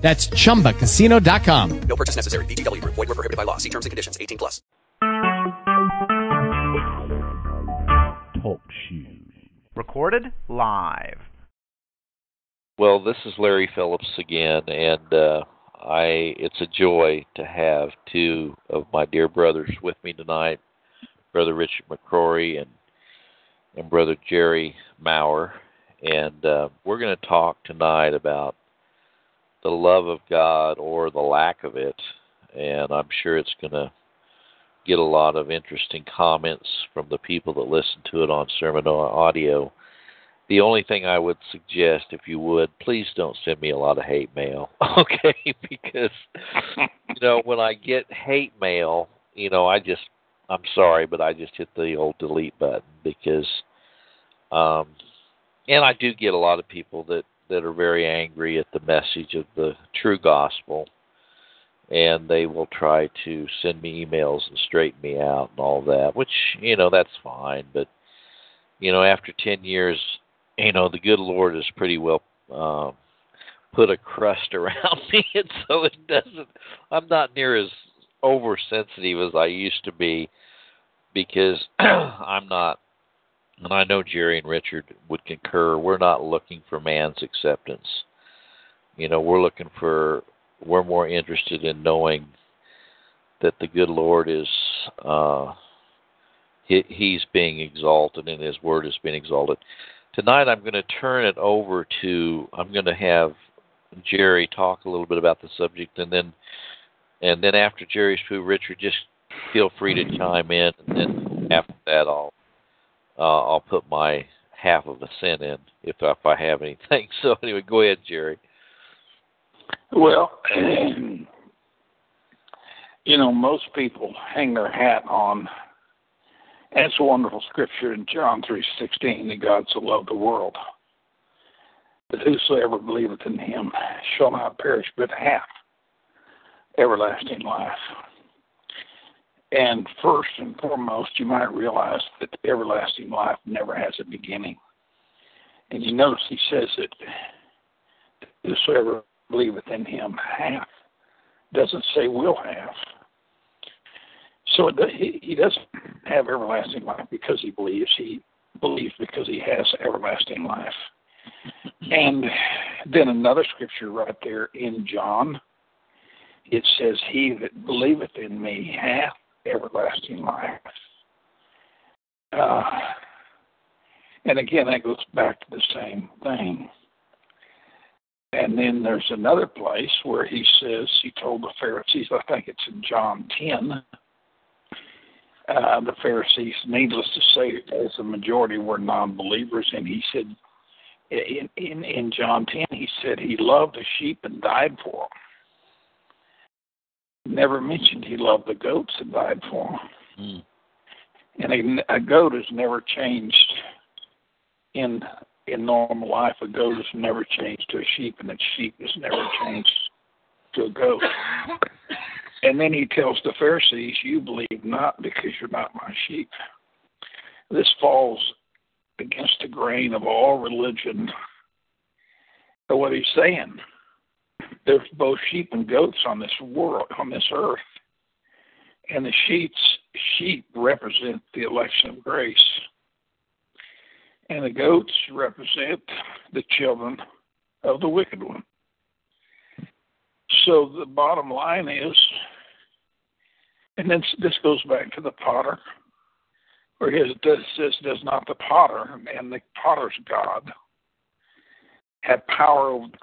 That's chumbacasino.com. No purchase necessary. VGW Group. Void were prohibited by law. See terms and conditions. 18 plus. Talk shoes. Recorded live. Well, this is Larry Phillips again, and uh, I it's a joy to have two of my dear brothers with me tonight, Brother Richard McCrory and and Brother Jerry Maurer, and uh, we're going to talk tonight about the love of God or the lack of it, and I'm sure it's going to get a lot of interesting comments from the people that listen to it on sermon audio. The only thing I would suggest, if you would, please don't send me a lot of hate mail, okay? because you know when I get hate mail, you know I just I'm sorry, but I just hit the old delete button because, um, and I do get a lot of people that that are very angry at the message of the true gospel and they will try to send me emails and straighten me out and all that which you know that's fine. But you know after 10 years you know the good lord has pretty well um put a crust around me and so it doesn't i'm not near as oversensitive as i used to be because i'm not and I know Jerry and Richard would concur, we're not looking for man's acceptance. You know, we're looking for, we're more interested in knowing that the good Lord is, uh, he, He's being exalted and His Word is being exalted. Tonight I'm going to turn it over to, I'm going to have Jerry talk a little bit about the subject and then, and then after Jerry's through, Richard, just feel free to chime in and then after that I'll uh, I'll put my half of a cent in if if I have anything. So anyway, go ahead, Jerry. Well, you know, most people hang their hat on. It's a wonderful scripture in John three sixteen that God so loved the world that whosoever believeth in Him shall not perish but have everlasting life. And first and foremost, you might realize that everlasting life never has a beginning. And you notice he says that whosoever believeth in him hath. Doesn't say will have. So he, he doesn't have everlasting life because he believes. He believes because he has everlasting life. And then another scripture right there in John, it says, He that believeth in me hath everlasting life. Uh, and again, that goes back to the same thing. And then there's another place where he says, he told the Pharisees, I think it's in John 10, uh, the Pharisees, needless to say, as a majority were non believers, and he said, in, in, in John 10, he said he loved the sheep and died for them never mentioned he loved the goats and died for them. Mm. And a, a goat has never changed in in normal life. A goat has never changed to a sheep, and a sheep has never changed to a goat. And then he tells the Pharisees, You believe not because you're not my sheep. This falls against the grain of all religion. But what he's saying there's both sheep and goats on this world, on this earth. And the sheep's sheep represent the election of grace. And the goats represent the children of the wicked one. So the bottom line is, and then this goes back to the potter, where his says does not the potter and the potter's God have power over the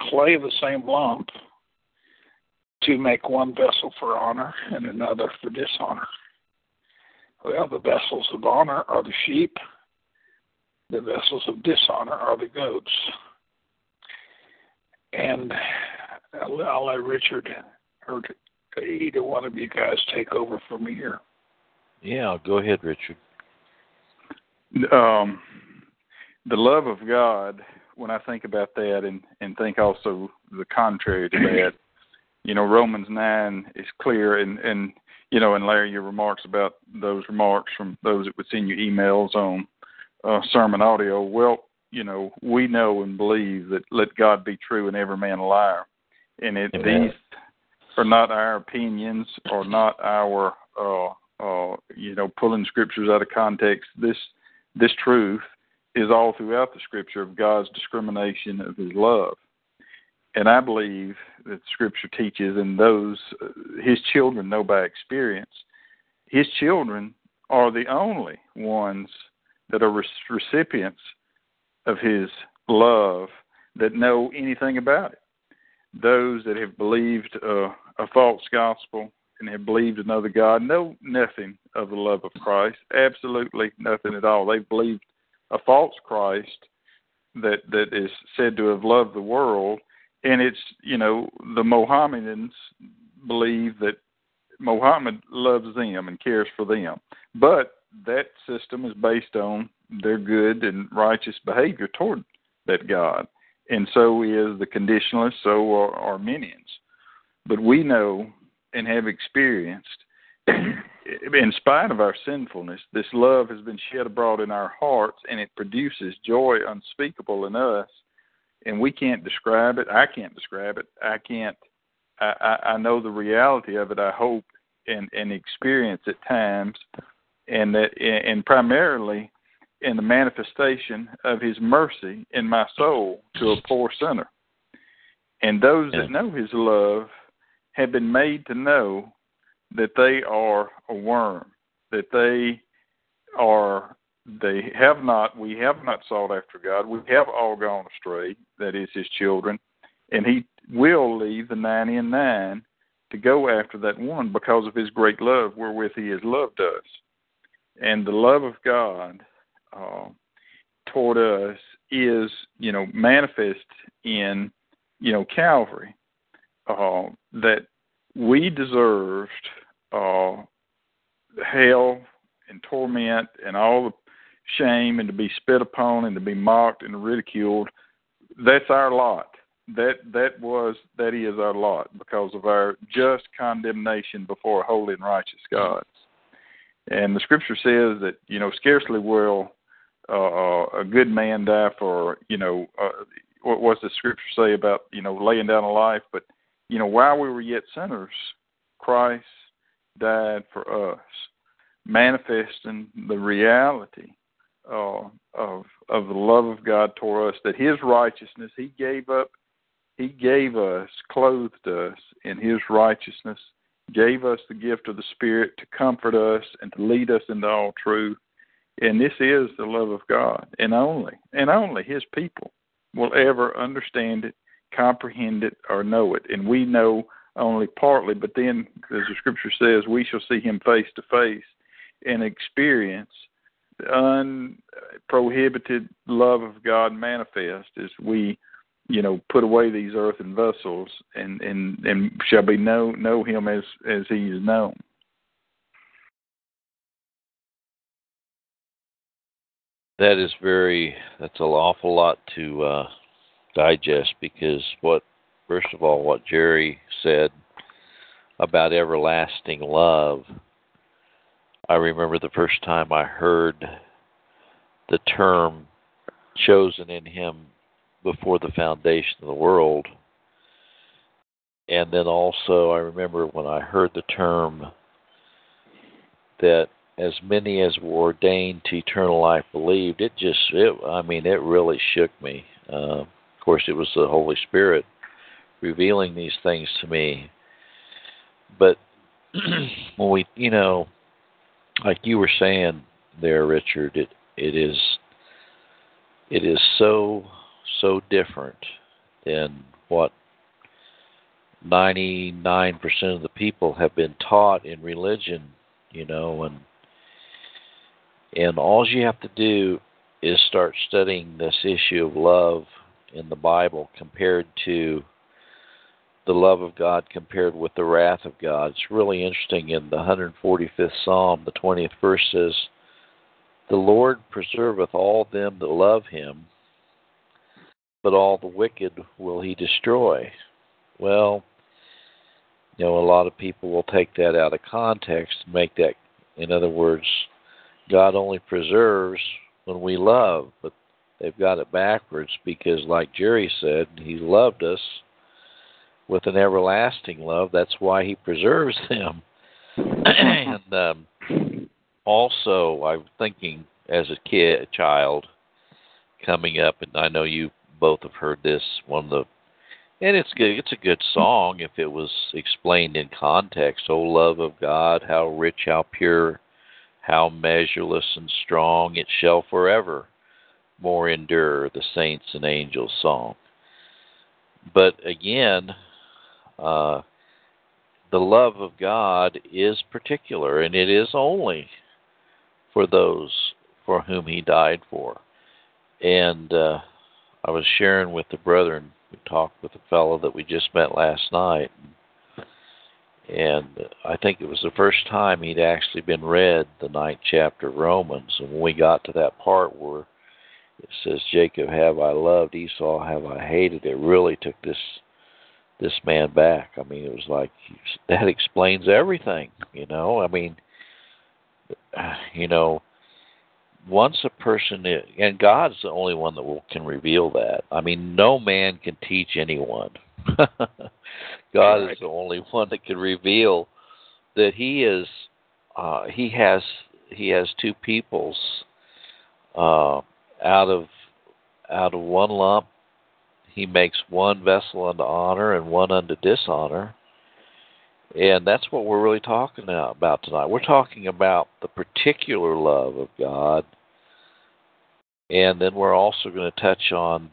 clay of the same lump to make one vessel for honor and another for dishonor. Well, the vessels of honor are the sheep, the vessels of dishonor are the goats. And I'll, I'll let Richard or either one of you guys take over from here. Yeah, go ahead, Richard. Um, the love of God. When I think about that, and and think also the contrary to that, you know, Romans nine is clear, and and you know, and Larry, your remarks about those remarks from those that would send you emails on uh, sermon audio. Well, you know, we know and believe that let God be true and every man a liar, and it, these are not our opinions or not our, uh, uh, you know, pulling scriptures out of context. This this truth is all throughout the scripture of God's discrimination of His love. And I believe that Scripture teaches, and those uh, His children know by experience, His children are the only ones that are recipients of His love that know anything about it. Those that have believed uh, a false gospel and have believed another God know nothing of the love of Christ, absolutely nothing at all. They've believed a false Christ that that is said to have loved the world. And it's you know the Mohammedans believe that Mohammed loves them and cares for them, but that system is based on their good and righteous behavior toward that God, and so is the conditionalists, so are Arminians. But we know and have experienced, in spite of our sinfulness, this love has been shed abroad in our hearts, and it produces joy unspeakable in us and we can't describe it. I can't describe it. I can't. I, I, I know the reality of it. I hope and and experience at times, and that and primarily in the manifestation of His mercy in my soul to a poor sinner. And those that know His love have been made to know that they are a worm, that they are they have not we have not sought after God. We have all gone astray, that is his children, and he will leave the ninety and nine to go after that one because of his great love wherewith he has loved us. And the love of God uh, toward us is, you know, manifest in, you know, Calvary. Uh, that we deserved uh, hell and torment and all the shame and to be spit upon and to be mocked and ridiculed. That's our lot. That that was that is our lot because of our just condemnation before a holy and righteous God. And the scripture says that you know scarcely will uh, a good man die for you know uh, what was the scripture say about you know laying down a life, but you know while we were yet sinners, Christ died for us, manifesting the reality uh, of of the love of God toward us, that His righteousness He gave up, He gave us, clothed us in His righteousness, gave us the gift of the Spirit to comfort us and to lead us into all truth. And this is the love of God, and only and only His people will ever understand it, comprehend it, or know it. And we know only partly, but then, as the Scripture says, we shall see Him face to face and experience the unprohibited love of God manifest as we, you know, put away these earthen vessels and and and shall be know know Him as as He is known. That is very. That's an awful lot to uh, digest because what, first of all, what Jerry said about everlasting love I remember the first time I heard the term chosen in him before the foundation of the world. And then also, I remember when I heard the term that as many as were ordained to eternal life believed, it just, it, I mean, it really shook me. Uh, course, it was the Holy Spirit revealing these things to me. But when we, you know, like you were saying there, Richard, it it is it is so so different than what 99% of the people have been taught in religion, you know, and and all you have to do is start studying this issue of love in the Bible compared to the love of God compared with the wrath of God. It's really interesting. In the 145th Psalm, the 20th verse says, The Lord preserveth all them that love him, but all the wicked will he destroy. Well, you know, a lot of people will take that out of context and make that, in other words, God only preserves when we love, but they've got it backwards because, like Jerry said, He loved us with an everlasting love. That's why He preserves them. and um, also, I'm thinking as a kid, a child, coming up, and I know you both have heard this. One of the and it's good. It's a good song if it was explained in context. Oh, love of God, how rich, how pure, how measureless and strong, it shall forever more endure. The saints and angels' song. But again, uh, the love of God is particular, and it is only for those for whom He died for. And uh, I was sharing with the brethren we talked with a fellow that we just met last night, and I think it was the first time he'd actually been read the ninth chapter of Romans. And when we got to that part where it says, "Jacob have I loved, Esau have I hated," it really took this this man back. I mean, it was like that explains everything. You know, I mean, you know, once a person is, and God's the only one that will, can reveal that. I mean, no man can teach anyone. God right. is the only one that can reveal that He is. Uh, he has He has two peoples uh, out of out of one lump. He makes one vessel unto honor and one unto dishonor. And that's what we're really talking about tonight. We're talking about the particular love of God and then we're also going to touch on,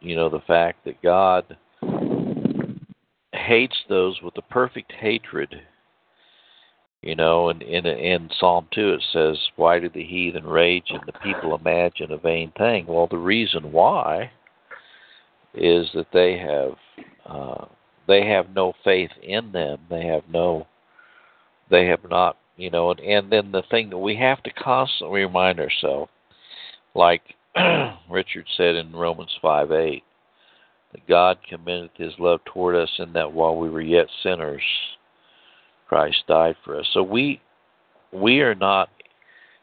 you know, the fact that God hates those with a perfect hatred. You know, and in, in Psalm 2 it says, Why do the heathen rage and the people imagine a vain thing? Well, the reason why is that they have uh, they have no faith in them. They have no they have not you know and, and then the thing that we have to constantly remind ourselves like Richard said in Romans 5 8, that God commended his love toward us in that while we were yet sinners, Christ died for us. So we we are not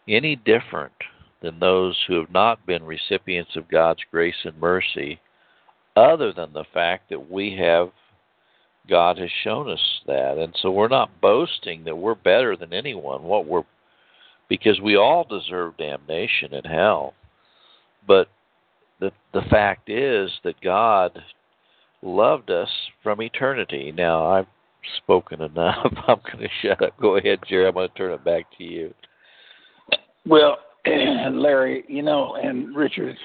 any different than those who have not been recipients of God's grace and mercy, other than the fact that we have God has shown us that. And so we're not boasting that we're better than anyone. What we're because we all deserve damnation in hell. But the the fact is that God loved us from eternity. Now I've spoken enough. I'm going to shut up. Go ahead, Jerry. I'm going to turn it back to you. Well, Larry, you know, and Richard,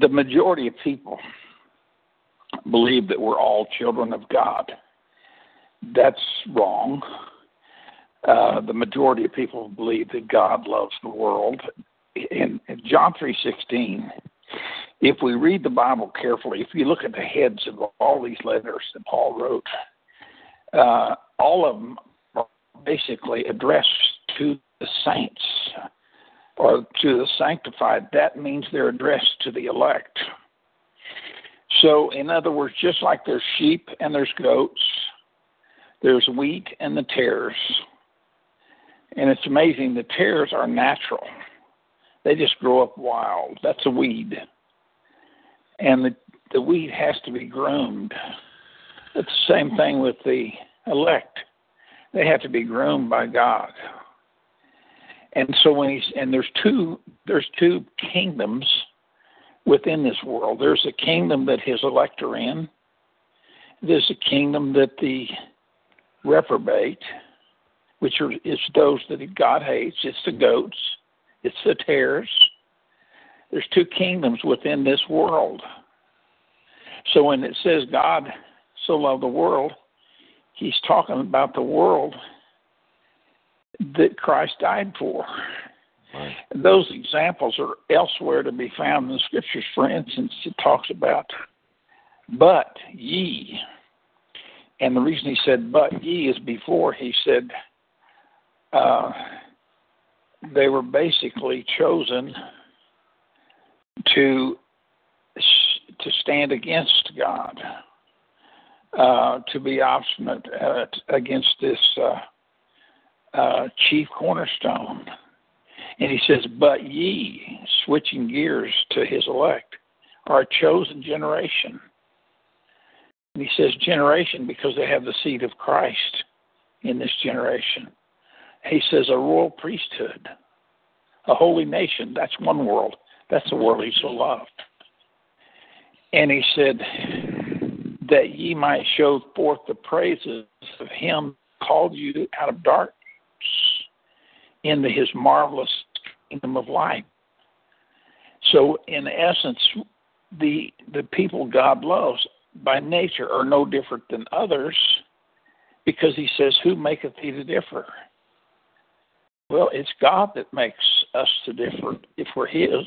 the majority of people believe that we're all children of God. That's wrong. Uh, the majority of people believe that God loves the world. In, in John three sixteen, if we read the Bible carefully, if you look at the heads of all these letters that Paul wrote, uh, all of them are basically addressed to the saints or to the sanctified. That means they're addressed to the elect. So, in other words, just like there's sheep and there's goats, there's wheat and the tares. And it's amazing, the tares are natural. They just grow up wild. That's a weed. And the, the weed has to be groomed. It's the same thing with the elect. They have to be groomed by God. And so when he's and there's two there's two kingdoms within this world. There's a kingdom that his elect are in. There's a kingdom that the reprobate which are is those that God hates. It's the goats, it's the tares. There's two kingdoms within this world. So when it says God so loved the world, he's talking about the world that Christ died for. Right. Those examples are elsewhere to be found in the scriptures. For instance, it talks about, but ye And the reason he said but ye is before he said uh, they were basically chosen to to stand against God, uh, to be obstinate uh, against this uh, uh, chief cornerstone. And he says, But ye, switching gears to his elect, are a chosen generation. And he says generation because they have the seed of Christ in this generation. He says a royal priesthood, a holy nation. That's one world. That's the world he so loved. And he said that ye might show forth the praises of him called you out of darkness into his marvelous kingdom of light. So in essence, the the people God loves by nature are no different than others because he says, Who maketh thee to differ? Well, it's God that makes us to differ if we're his.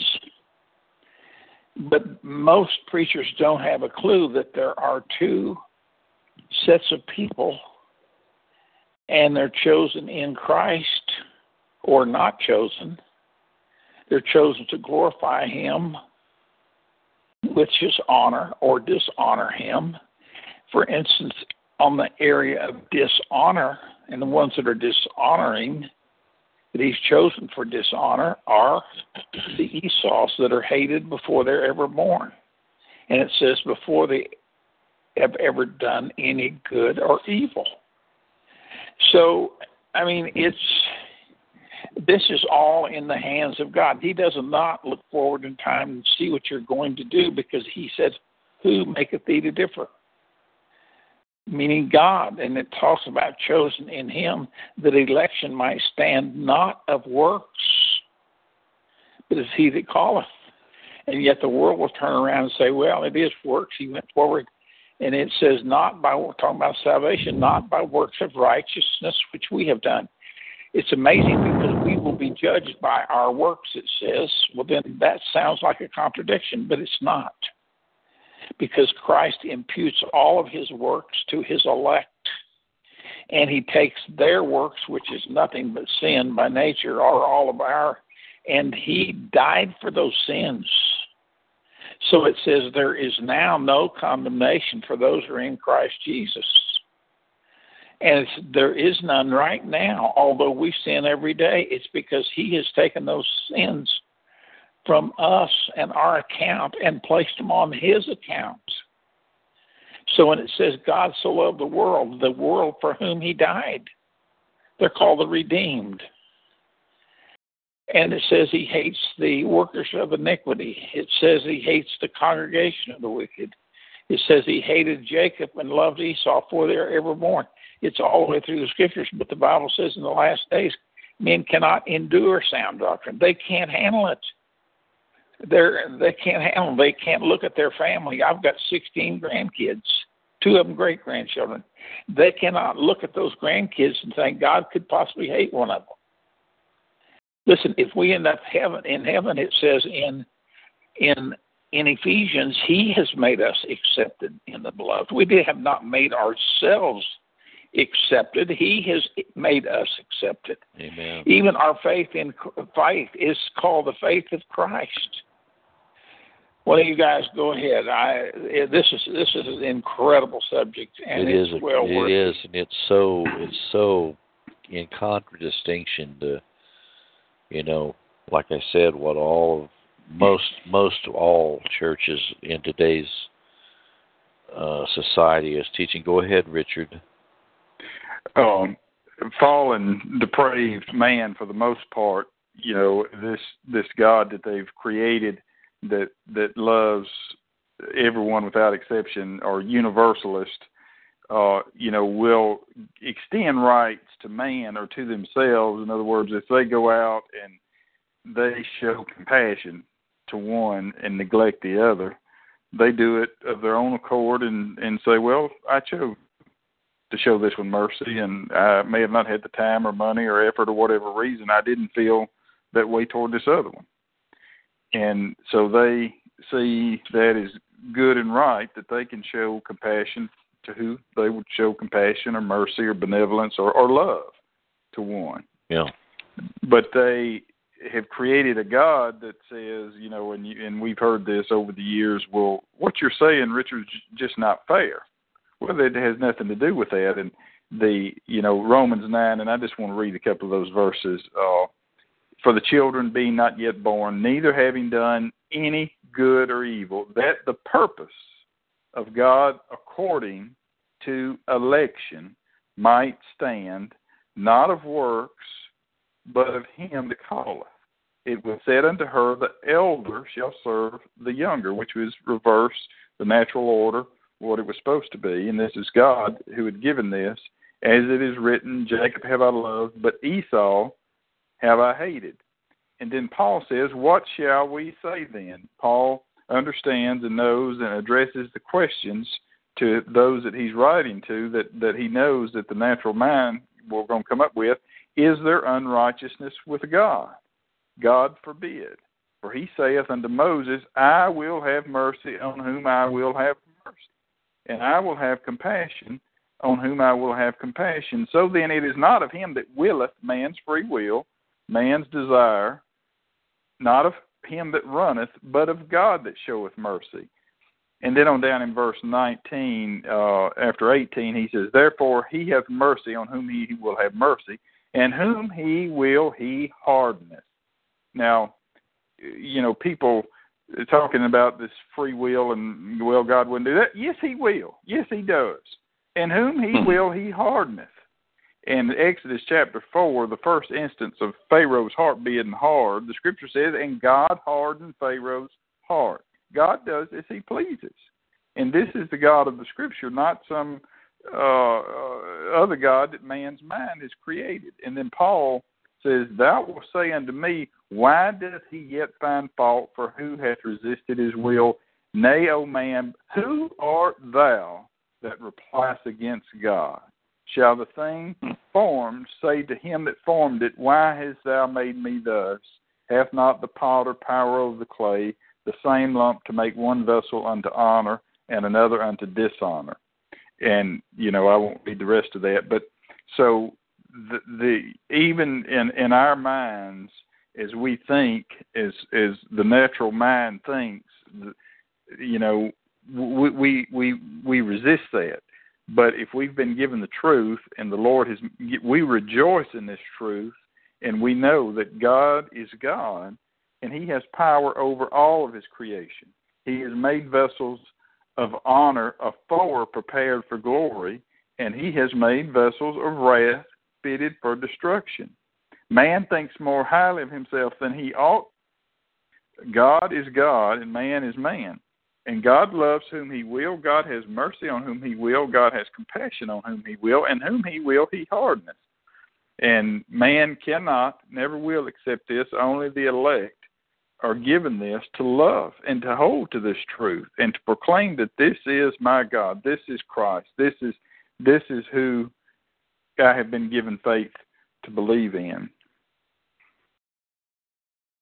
But most preachers don't have a clue that there are two sets of people and they're chosen in Christ or not chosen. They're chosen to glorify him with his honor or dishonor him. For instance, on the area of dishonor, and the ones that are dishonoring that he's chosen for dishonor are the Esau's that are hated before they're ever born. And it says before they have ever done any good or evil. So, I mean, it's this is all in the hands of God. He does not look forward in time and see what you're going to do because he says, Who maketh thee to differ? Meaning God. And it talks about chosen in him that election might stand not of works, but is he that calleth. And yet the world will turn around and say, Well, it is works. He went forward. And it says, not by, we're talking about salvation, not by works of righteousness which we have done it's amazing because we will be judged by our works, it says. Well, then that sounds like a contradiction, but it's not. Because Christ imputes all of his works to his elect, and he takes their works, which is nothing but sin by nature, or all of our, and he died for those sins. So it says there is now no condemnation for those who are in Christ Jesus. And there is none right now, although we sin every day. It's because He has taken those sins from us and our account and placed them on His account. So when it says God so loved the world, the world for whom He died, they're called the redeemed. And it says He hates the workers of iniquity. It says He hates the congregation of the wicked. It says He hated Jacob and loved Esau, for they are ever born. It's all the way through the scriptures, but the Bible says in the last days, men cannot endure sound doctrine. They can't handle it. They're they can't handle. They can't look at their family. I've got 16 grandkids, two of them great grandchildren. They cannot look at those grandkids and think God could possibly hate one of them. Listen, if we end up heaven in heaven, it says in in in Ephesians, He has made us accepted in the beloved. We have not made ourselves accepted. He has made us accepted. Amen. Even our faith in faith is called the faith of Christ. Well, you guys go ahead. I this is this is an incredible subject, and it it's is, well it worth is, and it's so it's so in contradistinction to you know, like I said, what all of most most all churches in today's uh, society is teaching. Go ahead, Richard um, fallen, depraved man for the most part. You know this this God that they've created that that loves everyone without exception or universalist. Uh, you know, will extend rights to man or to themselves. In other words, if they go out and they show compassion to one and neglect the other, they do it of their own accord and and say, "Well, I chose to show this one mercy, and I may have not had the time or money or effort or whatever reason. I didn't feel that way toward this other one, and so they see that is good and right that they can show compassion to who they would show compassion or mercy or benevolence or, or love to one. Yeah. But they have created a God that says, you know, and you, and we've heard this over the years. Well, what you're saying, Richard, is just not fair. Well, it has nothing to do with that. And the, you know, Romans nine, and I just want to read a couple of those verses. Uh, For the children being not yet born, neither having done any good or evil, that the purpose of God according to election might stand, not of works, but of him that calleth. It was said unto her, The elder shall serve the younger, which was reverse the natural order, what it was supposed to be. And this is God who had given this. As it is written, Jacob have I loved, but Esau have I hated. And then Paul says, What shall we say then? Paul understands and knows and addresses the questions to those that he's writing to that, that he knows that the natural mind will going to come up with is there unrighteousness with God? God forbid. For he saith unto Moses, I will have mercy on whom I will have mercy, and I will have compassion on whom I will have compassion. So then it is not of him that willeth man's free will, man's desire, not of him that runneth, but of God that showeth mercy. And then on down in verse 19, uh, after 18, he says, Therefore he hath mercy on whom he will have mercy, and whom he will he hardeneth. Now, you know, people talking about this free will and, well, God wouldn't do that. Yes, he will. Yes, he does. And whom he will he hardeneth in Exodus chapter 4, the first instance of Pharaoh's heart being hard, the scripture says, and God hardened Pharaoh's heart. God does as he pleases. And this is the God of the scripture, not some uh, uh, other God that man's mind has created. And then Paul says, Thou wilt say unto me, Why doth he yet find fault? For who hath resisted his will? Nay, O man, who art thou that repliest against God? Shall the thing formed say to him that formed it, Why hast thou made me thus? Hath not the potter power over the clay, the same lump to make one vessel unto honor and another unto dishonor? And you know, I won't read the rest of that, but so the, the even in in our minds, as we think, as as the natural mind thinks, you know, we we we, we resist that but if we've been given the truth and the Lord has, we rejoice in this truth and we know that God is God and He has power over all of His creation. He has made vessels of honor, a foe prepared for glory, and He has made vessels of wrath fitted for destruction. Man thinks more highly of himself than he ought. God is God and man is man. And God loves whom He will. God has mercy on whom He will. God has compassion on whom He will. And whom He will, He hardeneth. And man cannot, never will accept this. Only the elect are given this to love and to hold to this truth and to proclaim that this is my God. This is Christ. This is this is who I have been given faith to believe in.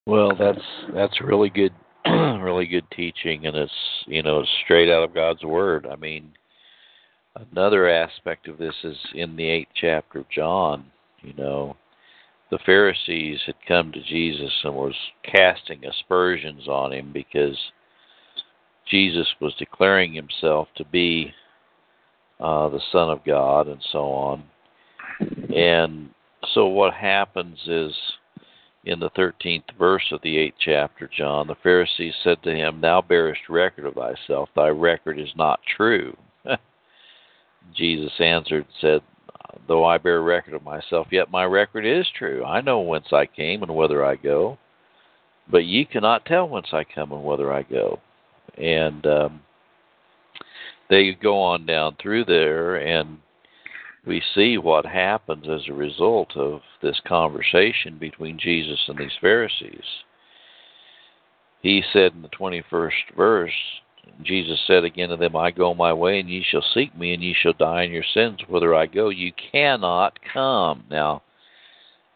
Well, that's that's really good really good teaching, and it's you know straight out of God's word. I mean, another aspect of this is in the eighth chapter of John. You know, the Pharisees had come to Jesus and was casting aspersions on him because Jesus was declaring himself to be uh, the Son of God and so on. And so what happens is in the thirteenth verse of the eighth chapter, John, the Pharisees said to him, Thou bearest record of thyself, thy record is not true. Jesus answered and said, Though I bear record of myself, yet my record is true. I know whence I came and whither I go, but ye cannot tell whence I come and whither I go. And um, they go on down through there, and we see what happens as a result of this conversation between Jesus and these Pharisees. He said in the 21st verse, Jesus said again to them, I go my way, and ye shall seek me, and ye shall die in your sins. Whither I go, you cannot come. Now,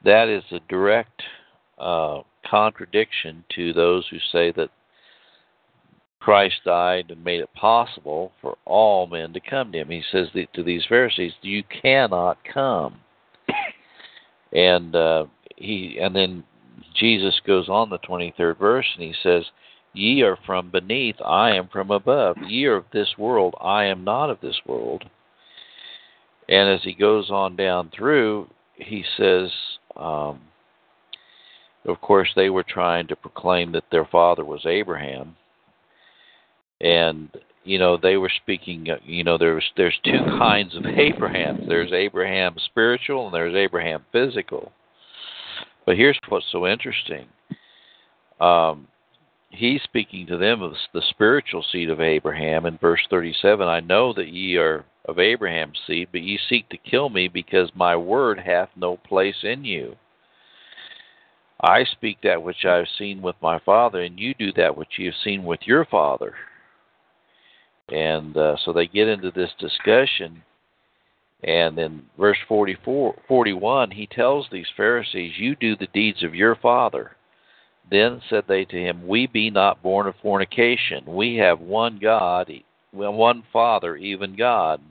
that is a direct uh, contradiction to those who say that Christ died and made it possible for all men to come to him. He says to these Pharisees, "You cannot come." And uh, he and then Jesus goes on the 23rd verse and he says, "Ye are from beneath, I am from above. Ye are of this world, I am not of this world." And as he goes on down through, he says, um, of course, they were trying to proclaim that their father was Abraham, and you know they were speaking. Uh, you know, there's there's two kinds of Abraham. There's Abraham spiritual, and there's Abraham physical. But here's what's so interesting. Um, he's speaking to them of the spiritual seed of Abraham in verse 37. I know that ye are of Abraham's seed, but ye seek to kill me because my word hath no place in you. I speak that which I have seen with my father, and you do that which you have seen with your father. And uh, so they get into this discussion. And in verse 44, 41, he tells these Pharisees, You do the deeds of your father. Then said they to him, We be not born of fornication. We have one God, one Father, even God.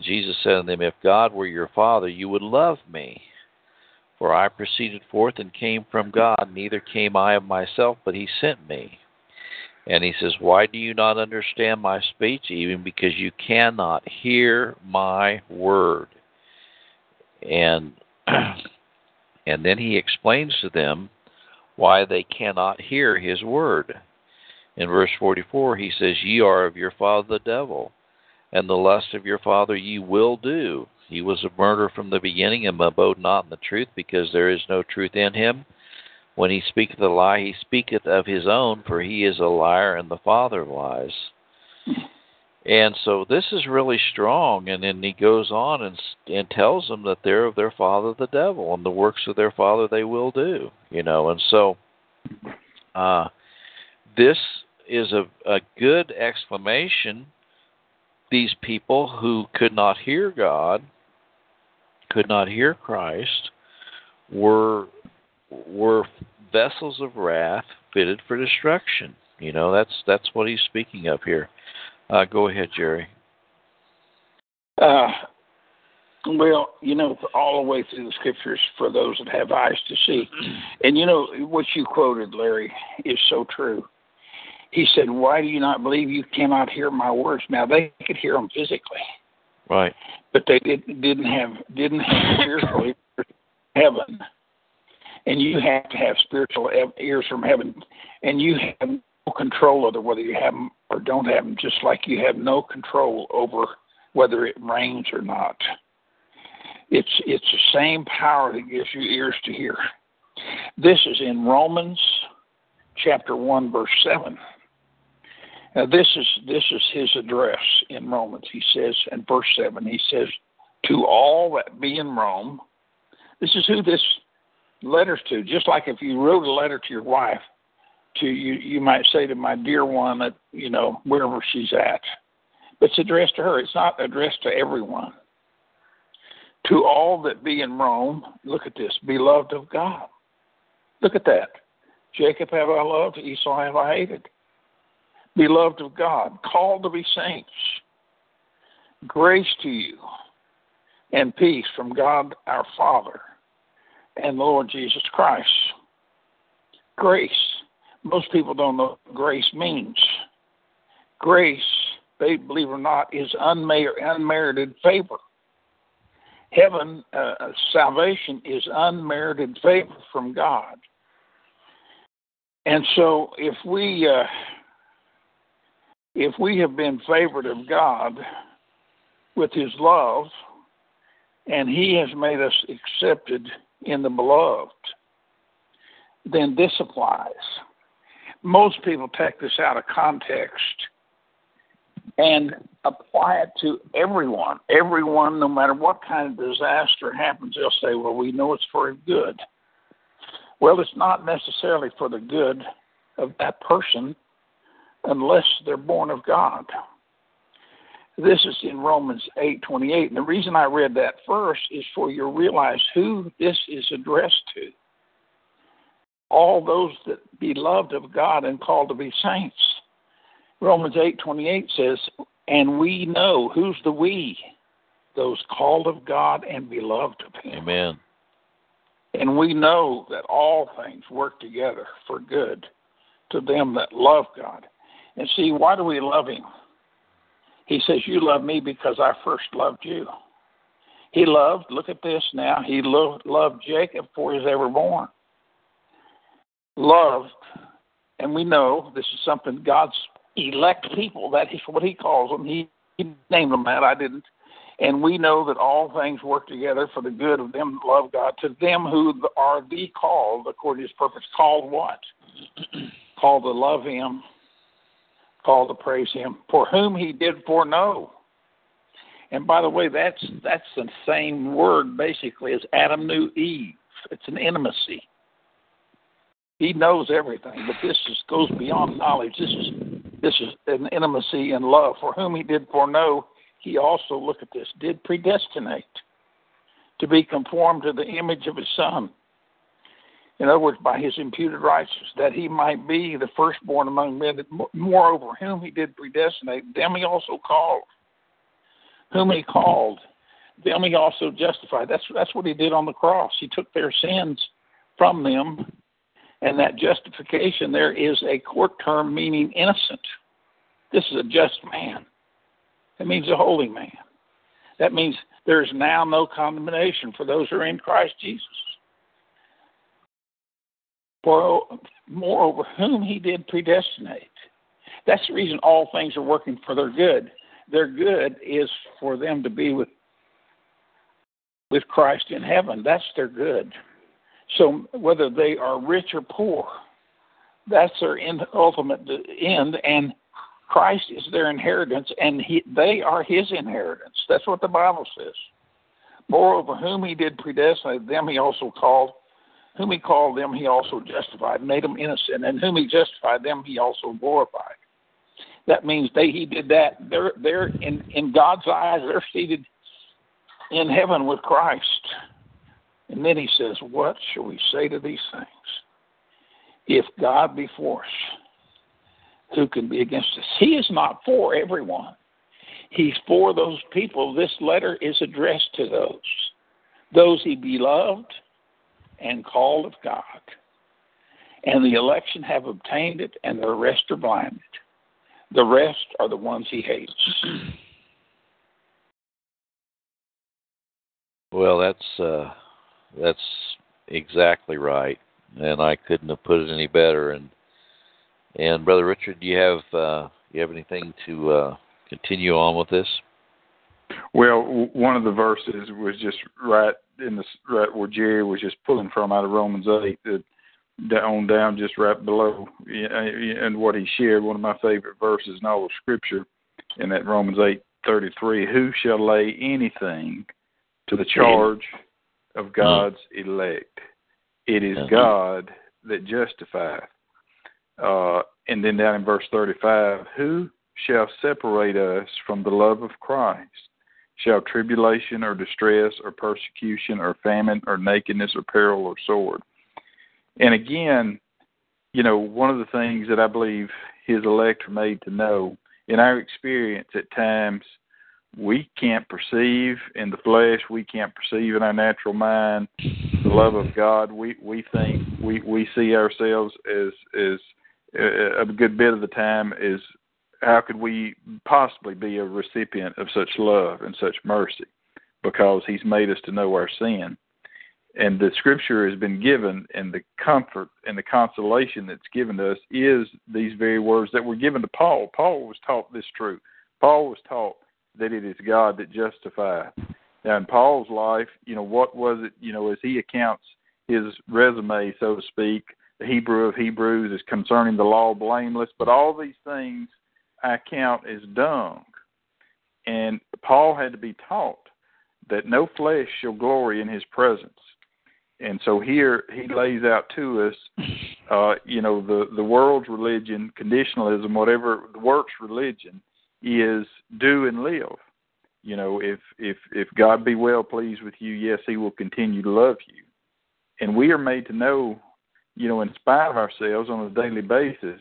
Jesus said to them, If God were your Father, you would love me. For I proceeded forth and came from God, neither came I of myself, but he sent me. And he says, Why do you not understand my speech? Even because you cannot hear my word. And and then he explains to them why they cannot hear his word. In verse 44, he says, Ye are of your father the devil, and the lust of your father ye will do. He was a murderer from the beginning, and abode not in the truth, because there is no truth in him. When he speaketh a lie, he speaketh of his own, for he is a liar and the father of lies. And so this is really strong, and then he goes on and and tells them that they're of their father the devil, and the works of their father they will do. You know, and so uh, this is a, a good exclamation. These people who could not hear God, could not hear Christ, were were vessels of wrath fitted for destruction. You know, that's that's what he's speaking of here. Uh, go ahead, Jerry. Uh, well, you know, all the way through the scriptures for those that have eyes to see. And you know, what you quoted, Larry, is so true. He said, Why do you not believe you cannot hear my words? Now, they could hear them physically. Right. But they did, didn't have didn't have spiritual heaven and you have to have spiritual ears from heaven, and you have no control over whether you have them or don't have them, just like you have no control over whether it rains or not. It's it's the same power that gives you ears to hear. This is in Romans chapter one verse seven. Now this is this is his address in Romans. He says in verse seven, he says, To all that be in Rome, this is who this letters to, just like if you wrote a letter to your wife, to you, you might say to my dear one that you know wherever she's at, it's addressed to her. It's not addressed to everyone. To all that be in Rome, look at this, beloved of God. Look at that. Jacob have I loved, Esau have I hated. Beloved of God, called to be saints. Grace to you and peace from God our Father and the Lord Jesus Christ. Grace. Most people don't know what grace means. Grace, they believe or not, is unmerited favor. Heaven, uh, salvation is unmerited favor from God. And so, if we uh, if we have been favored of God with His love, and He has made us accepted in the beloved, then this applies. Most people take this out of context and apply it to everyone. Everyone, no matter what kind of disaster happens, they'll say, Well, we know it's for good. Well, it's not necessarily for the good of that person unless they're born of God. This is in Romans 8:28. And the reason I read that first is for you to realize who this is addressed to. All those that be loved of God and called to be saints. Romans 8:28 says, "And we know who's the we, those called of God and beloved of Him." Amen. And we know that all things work together for good to them that love God. And see, why do we love Him? He says, "You love me because I first loved you." He loved. Look at this now. He loved, loved Jacob before he was ever born. Loved, and we know this is something God's elect people. That is what He calls them. He, he named them that. I didn't. And we know that all things work together for the good of them that love God, to them who are the called according to His purpose. Called what? called to love Him. Called to praise Him. For whom He did foreknow and by the way, that's that's the same word basically as Adam knew Eve. It's an intimacy. He knows everything, but this is, goes beyond knowledge. This is this is an intimacy and love. For whom he did foreknow, he also look at this did predestinate to be conformed to the image of his son. In other words, by his imputed righteousness, that he might be the firstborn among men. that Moreover, whom he did predestinate, them he also called whom he called, them he also justified. That's that's what he did on the cross. He took their sins from them, and that justification there is a court term meaning innocent. This is a just man. It means a holy man. That means there is now no condemnation for those who are in Christ Jesus. For moreover, whom he did predestinate. That's the reason all things are working for their good their good is for them to be with with Christ in heaven. That's their good. So whether they are rich or poor, that's their end, ultimate end, and Christ is their inheritance, and he, they are His inheritance. That's what the Bible says. Moreover, whom He did predestinate, them He also called. Whom He called, them He also justified, made them innocent, and whom He justified, them He also glorified. That means they he did that. They're they're in in God's eyes. They're seated in heaven with Christ. And then he says, "What shall we say to these things? If God be for us, who can be against us? He is not for everyone. He's for those people. This letter is addressed to those, those he beloved and called of God. And the election have obtained it, and the rest are blinded. The rest are the ones he hates. Well, that's uh, that's exactly right, and I couldn't have put it any better. And and brother Richard, do you have uh, you have anything to uh, continue on with this? Well, one of the verses was just right in the right where Jerry was just pulling from out of Romans eight that on down just right below and what he shared one of my favorite verses in all of scripture in that romans eight thirty three who shall lay anything to the charge of mm-hmm. god's elect it is mm-hmm. god that justifieth uh, and then down in verse 35 who shall separate us from the love of christ shall tribulation or distress or persecution or famine or nakedness or peril or sword and again, you know, one of the things that I believe his elect are made to know in our experience at times we can't perceive in the flesh, we can't perceive in our natural mind the love of God. We we think we we see ourselves as as a good bit of the time is how could we possibly be a recipient of such love and such mercy because he's made us to know our sin and the scripture has been given and the comfort and the consolation that's given to us is these very words that were given to Paul. Paul was taught this truth. Paul was taught that it is God that justifies. Now in Paul's life, you know, what was it, you know, as he accounts his resume, so to speak, the Hebrew of Hebrews is concerning the law blameless, but all these things I count as dung. And Paul had to be taught that no flesh shall glory in his presence and so here he lays out to us, uh, you know, the the world's religion, conditionalism, whatever the works religion is, do and live. You know, if if if God be well pleased with you, yes, He will continue to love you, and we are made to know, you know, in spite of ourselves on a daily basis,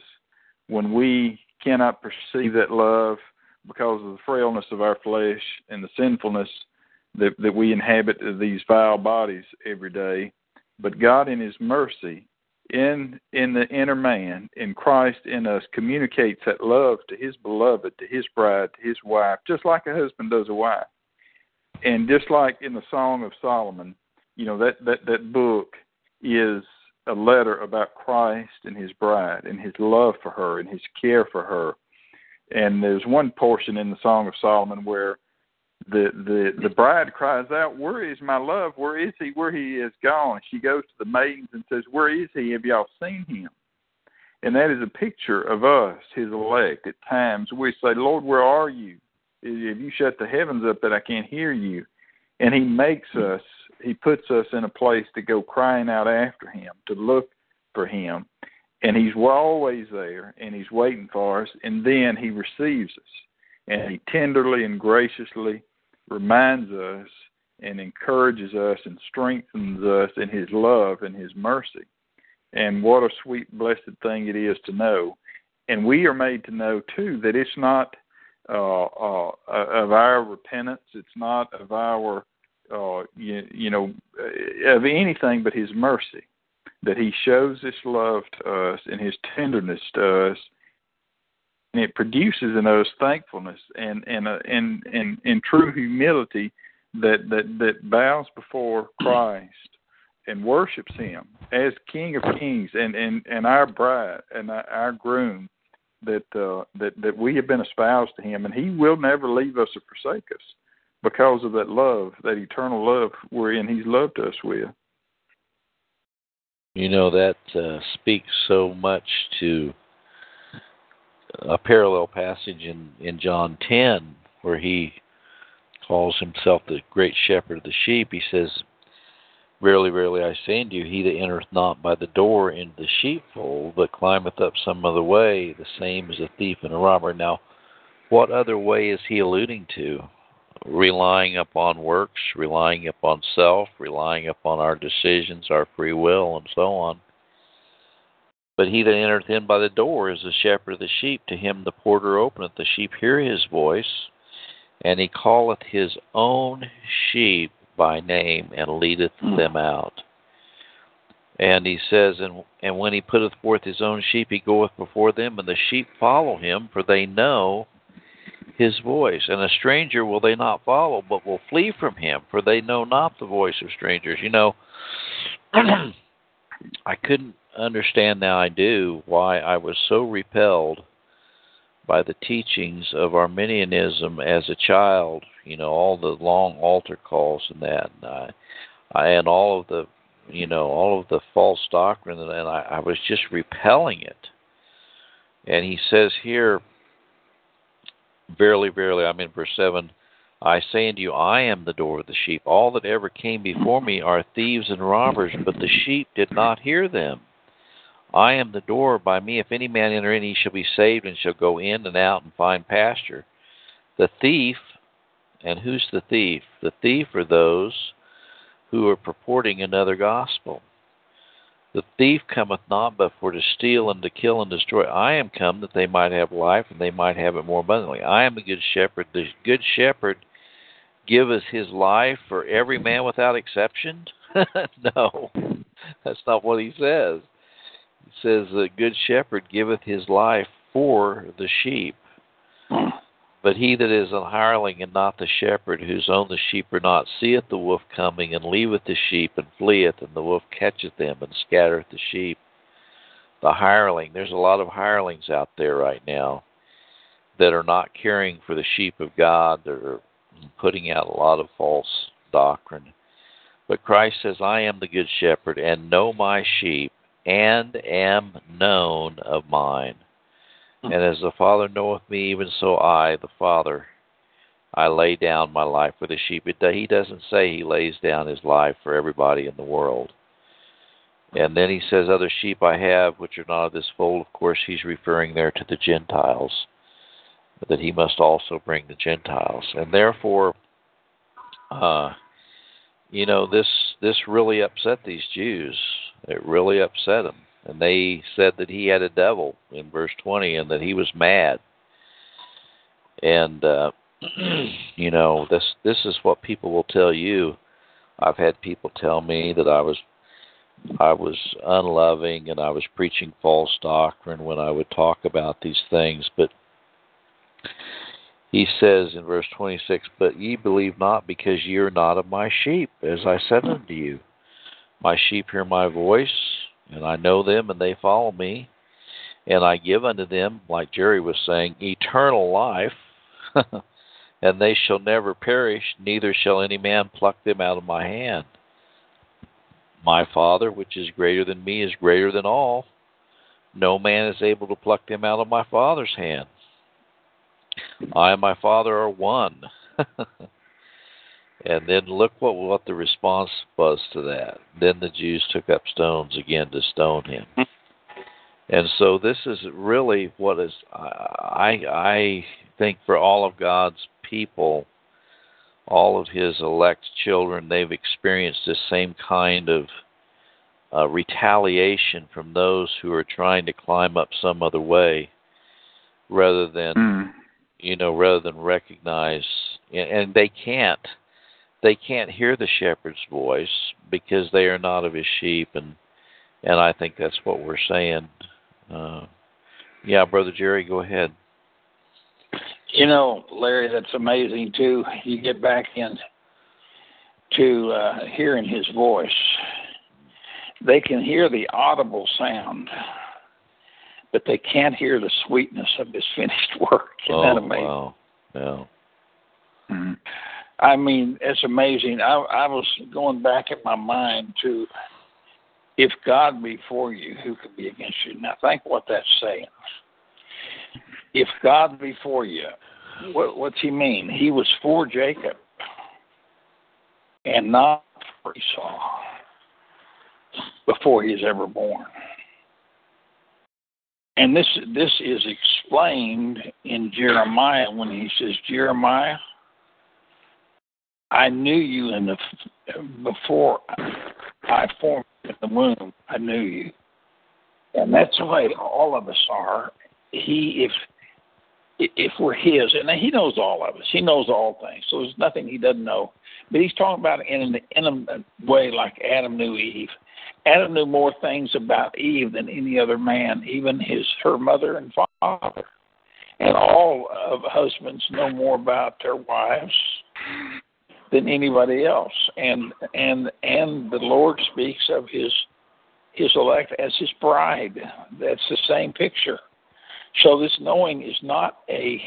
when we cannot perceive that love because of the frailness of our flesh and the sinfulness that, that we inhabit these vile bodies every day. But God, in His mercy, in in the inner man, in Christ in us, communicates that love to His beloved, to His bride, to His wife, just like a husband does a wife. And just like in the Song of Solomon, you know that that that book is a letter about Christ and His bride and His love for her and His care for her. And there's one portion in the Song of Solomon where the the the bride cries out, "Where is my love? Where is he? Where he is gone?" She goes to the maidens and says, "Where is he? Have y'all seen him?" And that is a picture of us, his elect. At times we say, "Lord, where are you? Have you shut the heavens up that I can't hear you?" And he makes us, he puts us in a place to go crying out after him, to look for him. And he's always there, and he's waiting for us. And then he receives us, and he tenderly and graciously reminds us and encourages us and strengthens us in his love and his mercy. And what a sweet, blessed thing it is to know. And we are made to know, too, that it's not uh, uh, of our repentance, it's not of our, uh, you, you know, of anything but his mercy. That he shows this love to us and his tenderness to us and it produces in us thankfulness and and uh, and, and and true humility that that that bows before Christ and worships Him as King of Kings and and and our bride and our groom that uh, that that we have been espoused to Him and He will never leave us or forsake us because of that love, that eternal love wherein He's loved us with. You know that uh, speaks so much to a parallel passage in, in John 10 where he calls himself the great shepherd of the sheep. He says, Verily, verily, I say unto you, he that entereth not by the door into the sheepfold, but climbeth up some other way, the same is a thief and a robber. Now, what other way is he alluding to? Relying upon works, relying upon self, relying upon our decisions, our free will, and so on. But he that entereth in by the door is the shepherd of the sheep. To him the porter openeth. The sheep hear his voice, and he calleth his own sheep by name and leadeth hmm. them out. And he says, and, and when he putteth forth his own sheep, he goeth before them, and the sheep follow him, for they know his voice. And a stranger will they not follow, but will flee from him, for they know not the voice of strangers. You know, I couldn't understand now I do why I was so repelled by the teachings of Arminianism as a child. You know, all the long altar calls and that, and I, I and all of the, you know, all of the false doctrine, and I, I was just repelling it. And he says here, verily, verily, I'm in verse seven. I say unto you, I am the door of the sheep. All that ever came before me are thieves and robbers, but the sheep did not hear them. I am the door. By me, if any man enter in, he shall be saved and shall go in and out and find pasture. The thief, and who's the thief? The thief are those who are purporting another gospel. The thief cometh not but for to steal and to kill and destroy. I am come that they might have life and they might have it more abundantly. I am the good shepherd. The good shepherd giveth his life for every man without exception? no, that's not what he says He says, The good shepherd giveth his life for the sheep. But he that is an hireling and not the shepherd, whose own the sheep are not, seeth the wolf coming, and leaveth the sheep, and fleeth, and the wolf catcheth them, and scattereth the sheep. The hireling, there's a lot of hirelings out there right now that are not caring for the sheep of God, that are putting out a lot of false doctrine. But Christ says, I am the good shepherd, and know my sheep, and am known of mine. And as the Father knoweth me, even so I, the Father, I lay down my life for the sheep. He doesn't say he lays down his life for everybody in the world. And then he says, Other sheep I have which are not of this fold. Of course, he's referring there to the Gentiles, that he must also bring the Gentiles. And therefore, uh, you know, this this really upset these Jews it really upset them. And they said that he had a devil in verse 20 and that he was mad. And uh you know, this this is what people will tell you. I've had people tell me that I was I was unloving and I was preaching false doctrine when I would talk about these things, but he says in verse 26, But ye believe not because ye are not of my sheep, as I said unto you. My sheep hear my voice, and I know them, and they follow me. And I give unto them, like Jerry was saying, eternal life, and they shall never perish, neither shall any man pluck them out of my hand. My Father, which is greater than me, is greater than all. No man is able to pluck them out of my Father's hand. I and my Father are one. and then look what what the response was to that. Then the Jews took up stones again to stone him. And so this is really what is I I think for all of God's people, all of His elect children, they've experienced this same kind of uh, retaliation from those who are trying to climb up some other way, rather than Mm. you know rather than recognize and, and they can't they can't hear the shepherd's voice because they are not of his sheep and and I think that's what we're saying. Uh, yeah, brother Jerry, go ahead. You know, Larry, that's amazing too. You get back in to uh, hearing his voice. They can hear the audible sound, but they can't hear the sweetness of his finished work. Isn't oh, that amazing? wow. Yeah. Mhm. I mean, it's amazing. I, I was going back in my mind to, if God be for you, who can be against you? Now, think what that's saying. If God be for you, what, what's he mean? He was for Jacob and not for Esau before he was ever born. And this this is explained in Jeremiah when he says, Jeremiah, I knew you in the before I formed in the womb. I knew you, and that's the way all of us are. He, if if we're His, and He knows all of us. He knows all things. So there's nothing He doesn't know. But He's talking about it in an intimate way, like Adam knew Eve. Adam knew more things about Eve than any other man, even his her mother and father. And all of husbands know more about their wives than anybody else. And and and the Lord speaks of his his elect as his bride. That's the same picture. So this knowing is not a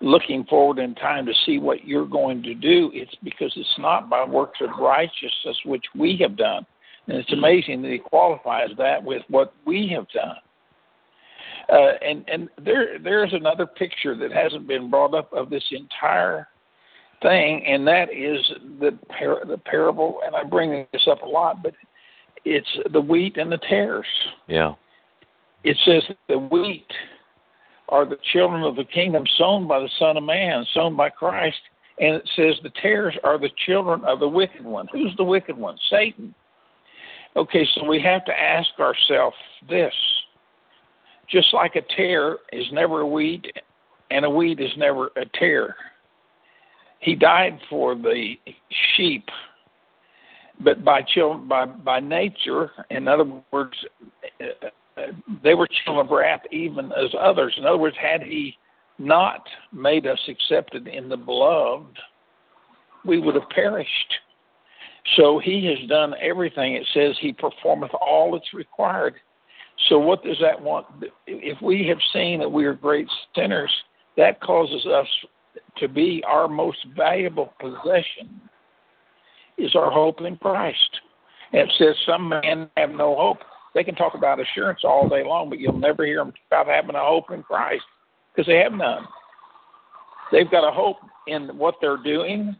looking forward in time to see what you're going to do. It's because it's not by works of righteousness which we have done. And it's amazing that he qualifies that with what we have done. Uh, and and there there's another picture that hasn't been brought up of this entire thing, and that is the par- the parable. And I bring this up a lot, but it's the wheat and the tares. Yeah. It says the wheat are the children of the kingdom sown by the Son of Man, sown by Christ, and it says the tares are the children of the wicked one. Who's the wicked one? Satan. Okay, so we have to ask ourselves this. Just like a tare is never a weed, and a weed is never a tare. He died for the sheep, but by children, by by nature, in other words, they were children of wrath even as others. In other words, had he not made us accepted in the beloved, we would have perished. So he has done everything. It says he performeth all that's required. So what does that want? If we have seen that we are great sinners, that causes us to be our most valuable possession is our hope in Christ. And it says some men have no hope. They can talk about assurance all day long, but you'll never hear them about having a hope in Christ because they have none. They've got a hope in what they're doing.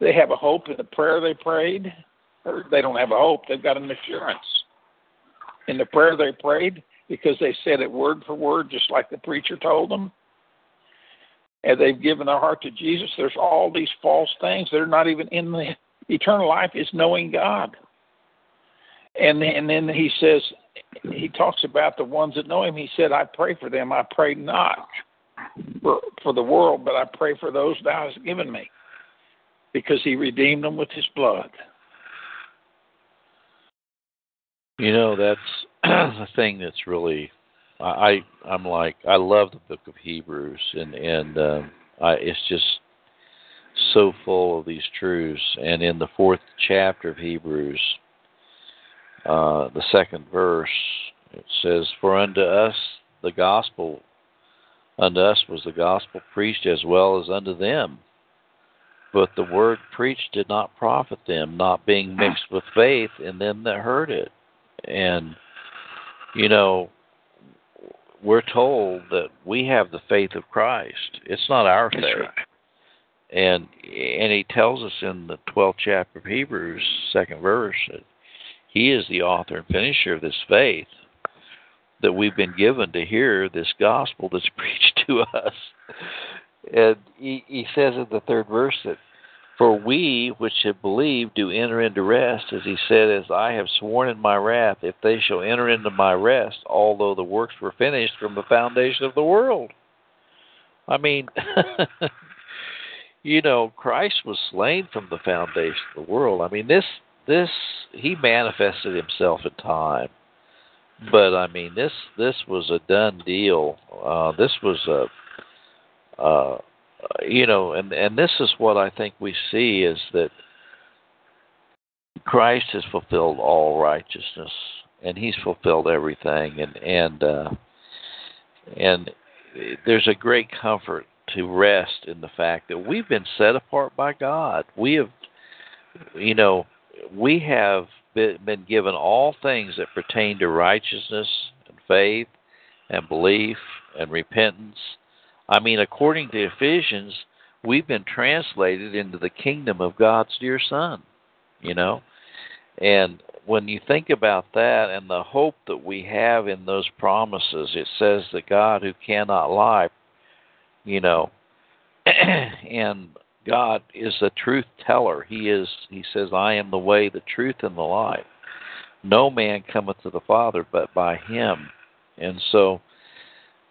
They have a hope in the prayer they prayed. Or they don't have a hope. They've got an assurance in the prayer they prayed because they said it word for word, just like the preacher told them. And they've given their heart to Jesus. There's all these false things. They're not even in the eternal life is knowing God. And and then he says, he talks about the ones that know him. He said, I pray for them. I pray not for, for the world, but I pray for those thou hast given me because he redeemed them with his blood. You know, that's the thing that's really I I'm like I love the book of Hebrews and and um, I it's just so full of these truths. And in the fourth chapter of Hebrews uh, the second verse it says for unto us the gospel unto us was the gospel preached as well as unto them. But the word preached did not profit them not being mixed with faith in them that heard it. And you know we're told that we have the faith of Christ. It's not our That's faith. right. And and he tells us in the twelfth chapter of Hebrews, second verse, that he is the author and finisher of this faith that we've been given to hear this gospel that's preached to us. And he, he says in the third verse that for we which have believed do enter into rest, as he said, as I have sworn in my wrath, if they shall enter into my rest, although the works were finished from the foundation of the world. I mean, you know, Christ was slain from the foundation of the world. I mean, this this he manifested himself in time, but I mean, this this was a done deal. Uh, this was a uh, you know, and and this is what I think we see is that Christ has fulfilled all righteousness, and He's fulfilled everything, and and uh, and there's a great comfort to rest in the fact that we've been set apart by God. We have, you know, we have been, given all things that pertain to righteousness and faith and belief and repentance. I mean, according to Ephesians, we've been translated into the kingdom of God's dear Son, you know? And when you think about that and the hope that we have in those promises, it says that God who cannot lie, you know, and God is the truth teller. He is he says, I am the way, the truth, and the life. No man cometh to the Father but by him. And so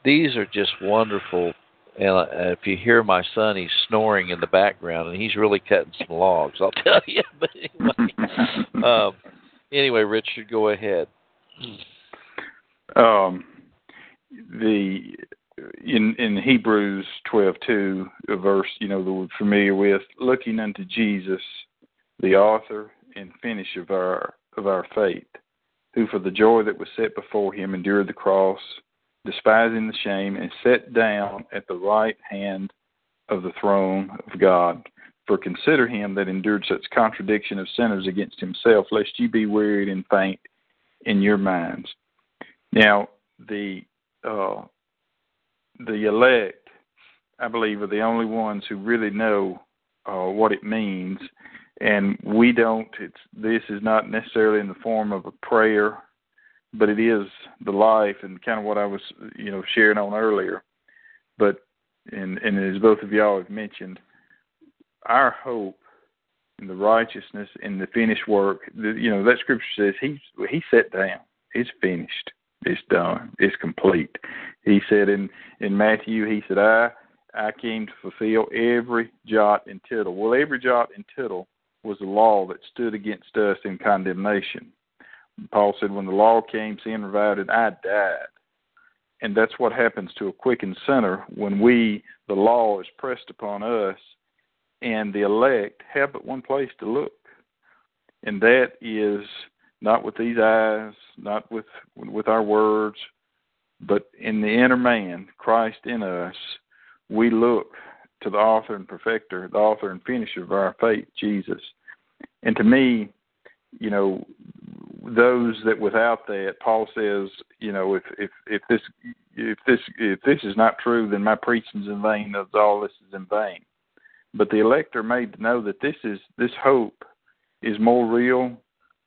these are just wonderful and uh, if you hear my son, he's snoring in the background, and he's really cutting some logs. I'll tell you. But anyway, um, anyway, Richard, go ahead. Um, the in in Hebrews twelve two, a verse you know that we're familiar with, looking unto Jesus, the author and finisher of our of our faith, who for the joy that was set before him endured the cross, despising the shame, and sat down at the right hand of the throne of God. For consider him that endured such contradiction of sinners against himself, lest ye be wearied and faint in your minds. Now, the uh, the elect, I believe, are the only ones who really know uh, what it means, and we don't. It's this is not necessarily in the form of a prayer, but it is the life and kind of what I was, you know, sharing on earlier. But and and as both of y'all have mentioned, our hope in the righteousness in the finished work. You know that scripture says he he sat down. It's finished. It's done. It's complete. He said in in Matthew, he said, I I came to fulfill every jot and tittle. Well, every jot and tittle was the law that stood against us in condemnation. Paul said, when the law came, sin revived, I died. And that's what happens to a quickened sinner when we, the law is pressed upon us, and the elect have but one place to look. And that is not with these eyes, not with with our words, but in the inner man, Christ in us, we look to the author and perfecter, the author and finisher of our faith, Jesus. And to me, you know, those that without that, Paul says, you know, if if if this if this if this is not true, then my preaching's in vain. All this is in vain. But the elect are made to know that this is this hope is more real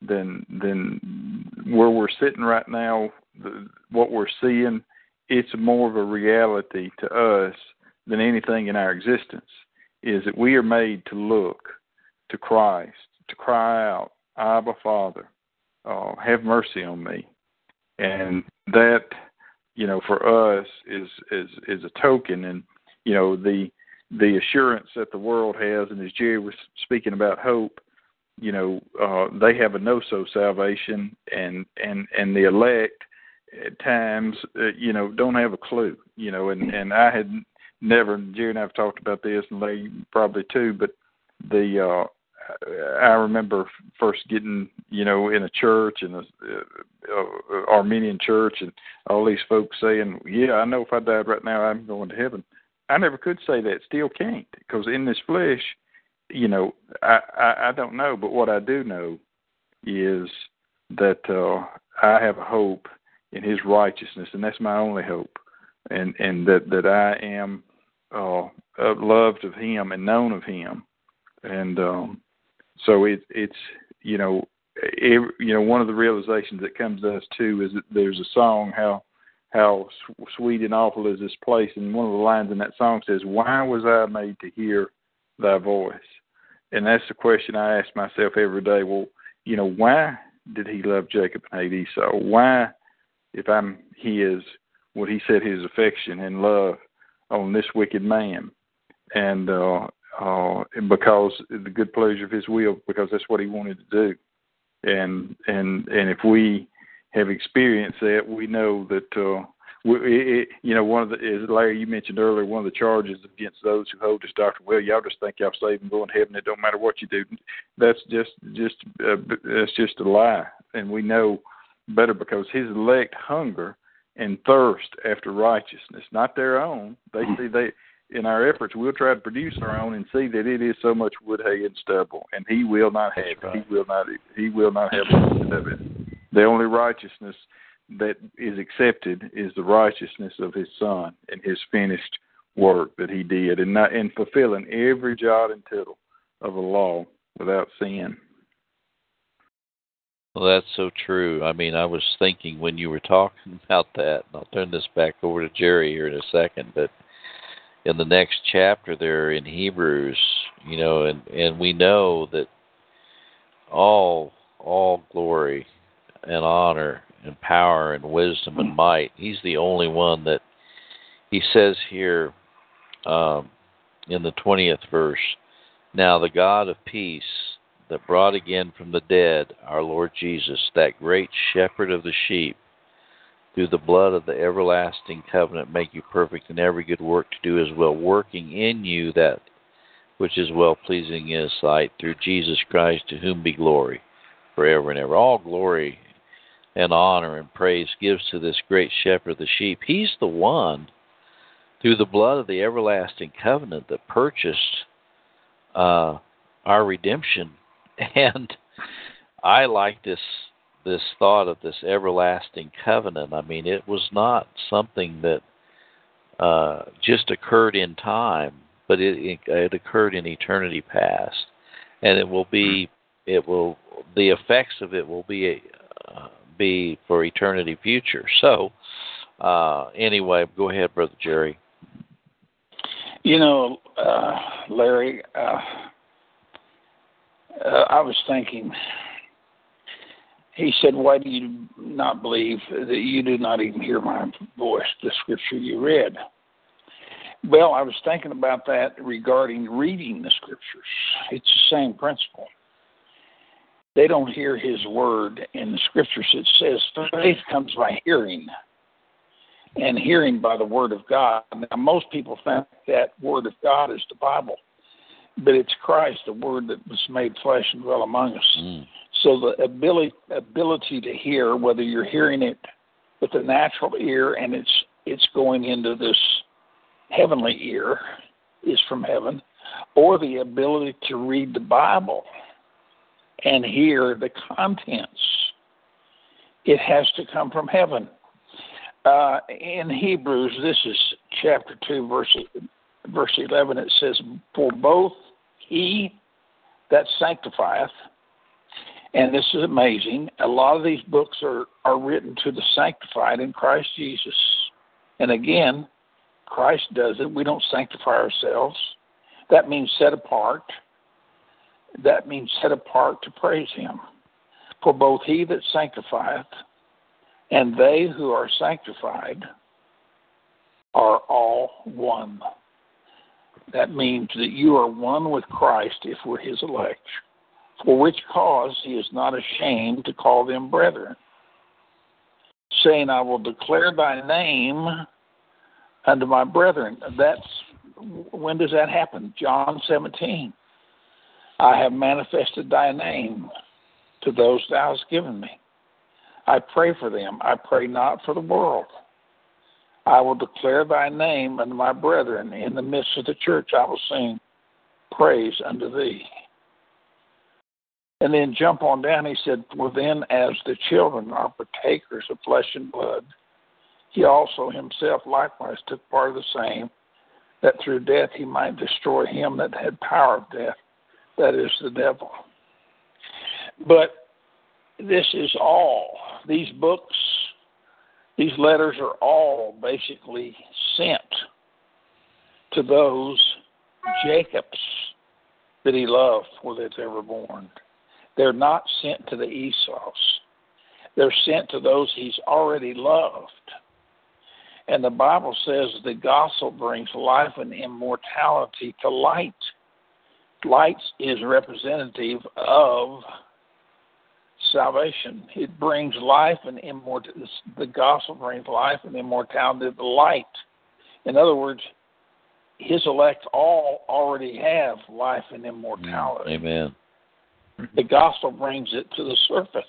than than where we're sitting right now. The, what we're seeing, it's more of a reality to us than anything in our existence. Is that we are made to look to Christ, to cry out, Abba, Father, uh, have mercy on me. and that you know for us is is is a token and you know the the assurance that the world has and as jerry was speaking about hope you know uh they have a no so salvation and and and the elect at times uh, you know don't have a clue you know and and i had never jerry and i've talked about this and they probably too but the uh I remember first getting, you know, in a church a, a Arminian church, and all these folks saying, "Yeah, I know if I died right now, I'm going to heaven." I never could say that, still can't, because in this flesh, you know, I, I I don't know, but what I do know is that uh I have a hope in His righteousness, and that's my only hope, and and that that I am uh loved of Him and known of Him, and um so it, it's you know every, you know one of the realizations that comes to us too is that there's a song how how sweet and awful is this place and one of the lines in that song says why was i made to hear thy voice? And that's the question i ask myself every day. Well you know why did he love jacob and hate esau why if i'm his would he set his affection and love on this wicked man? And uh uh, because the good pleasure of His will, because that's what He wanted to do. And and and if we have experienced that, we know that uh, we, it, you know one of the as Larry you mentioned earlier, one of the charges against those who hold this doctrine. Well, y'all just think y'all saved and going to heaven. It don't matter what you do. That's just just uh, that's just a lie. And we know better because His elect hunger and thirst after righteousness, not their own. They see they in our efforts, we'll try to produce our own and see that it is so much wood, hay, and stubble, and He will not have it. He will not. He will not have it of it. The only righteousness that is accepted is the righteousness of His Son and His finished work that He did, and not in fulfilling every jot and tittle of the law without sin. Well, that's so true. I mean, I was thinking when you were talking about that, and I'll turn this back over to Jerry here in a second, but in the next chapter there in Hebrews, you know, and and we know that all all glory and honor and power and wisdom and might. He's the only one that he says here um, in the twentieth verse. Now the God of peace that brought again from the dead our Lord Jesus, that great shepherd of the sheep, through the blood of the everlasting covenant make you perfect in every good work to do as well, working in you that which is well pleasing in his sight through Jesus Christ, to whom be glory forever and ever. All glory and honor and praise gives to this great shepherd of the sheep. He's the one through the blood of the everlasting covenant that purchased uh, our redemption. And I like this this thought of this everlasting covenant. I mean, it was not something that uh, just occurred in time, but it, it, occurred in eternity past, and it will be it will the effects of it will be uh, be for eternity future. So, uh, anyway, go ahead, brother Jerry. You know, uh, Larry, uh, uh, I was thinking he said, Why do you not believe that you do not even hear my voice, the scripture you read? Well, I was thinking about that regarding reading the scriptures. It's the same principle. They don't hear his word in the scriptures. It says faith comes by hearing, and hearing by the word of God. Now, most people think that word of God is the Bible, but it's Christ, the word that was made flesh and dwell among us. Mm. So the ability ability to hear, whether you're hearing it with the natural ear and it's it's going into this heavenly ear, is from heaven, or the ability to read the Bible and hear the contents. It has to come from heaven. Uh, in Hebrews, this is chapter 2, verse, verse 11, it says, For both he that sanctifieth and this is amazing. A lot of these books are, are written to the sanctified in Christ Jesus. And again, Christ does it. We don't sanctify ourselves. That means set apart. That means set apart to praise Him. For both he that sanctifieth and they who are sanctified are all one. That means that you are one with Christ if we're his elect, for which cause he is not ashamed to call them brethren, saying, I will declare thy name unto my brethren. That's when does that happen? John 17. I have manifested thy name to those thou hast given me. I pray for them. I pray not for the world. I will declare thy name unto my brethren. In the midst of the church I will sing praise unto thee. And then jump on down, he said, For then as the children are partakers of flesh and blood, he also himself likewise took part of the same, that through death he might destroy him that had power of death, that is the devil. But this is all. These books, these letters are all basically sent to those Jacobs that he loved were that's ever born. They're not sent to the Esau's. They're sent to those he's already loved. And the Bible says the gospel brings life and immortality to light. Light is representative of salvation. It brings life and immortality. The gospel brings life and immortality to light. In other words, his elect all already have life and immortality. Amen. The gospel brings it to the surface.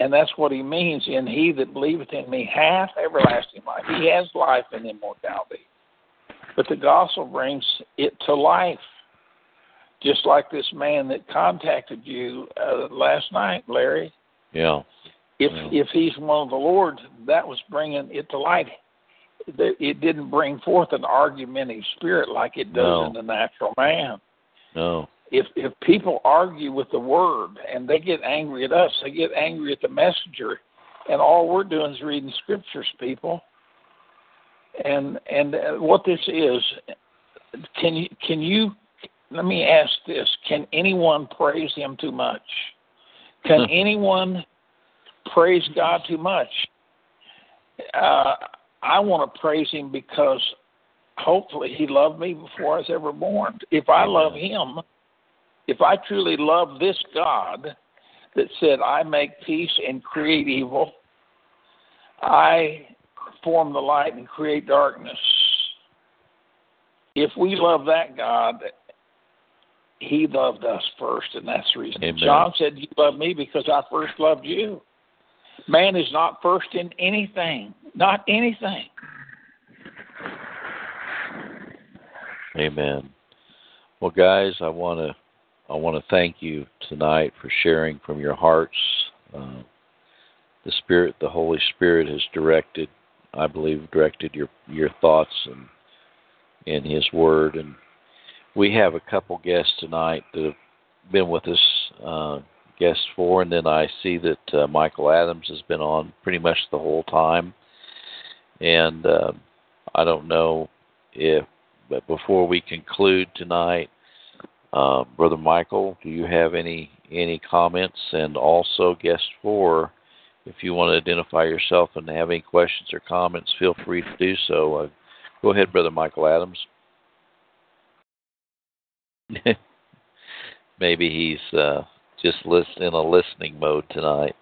And that's what he means in he that believeth in me hath everlasting life. He has life and immortality. But the gospel brings it to life just like this man that contacted you uh, last night, Larry. Yeah. If yeah. if he's one of the Lord, that was bringing it to light. It didn't bring forth an argumentative spirit like it does No. in the natural man. No. If if people argue with the word and they get angry at us, they get angry at the messenger, and all we're doing is reading scriptures, people. And and uh, what this is, can you can you let me ask this: Can anyone praise Him too much? Can Hmm. anyone praise God too much? Uh, I want to praise Him because hopefully He loved me before I was ever born. If I love Him, if I truly love this God that said, "I make peace and create evil," I form the light and create darkness. If we love that God, he loved us first, and that's the reason. Amen. John said, You love me because I first loved you. Man is not first in anything, not anything. Amen. Well, guys, I want to I want to thank you tonight for sharing from your hearts. Uh, the Spirit, the Holy Spirit, has directed, I believe, directed your your thoughts and in His Word. And we have a couple guests tonight that have been with us, uh, guest four, and then I see that uh, Michael Adams has been on pretty much the whole time. And uh, I don't know if but before we conclude tonight, uh, Brother Michael, do you have any any comments? And also, guest four, if you want to identify yourself and have any questions or comments, feel free to do so. Uh, go ahead, Brother Michael Adams. Maybe he's uh, just in a listening mode tonight.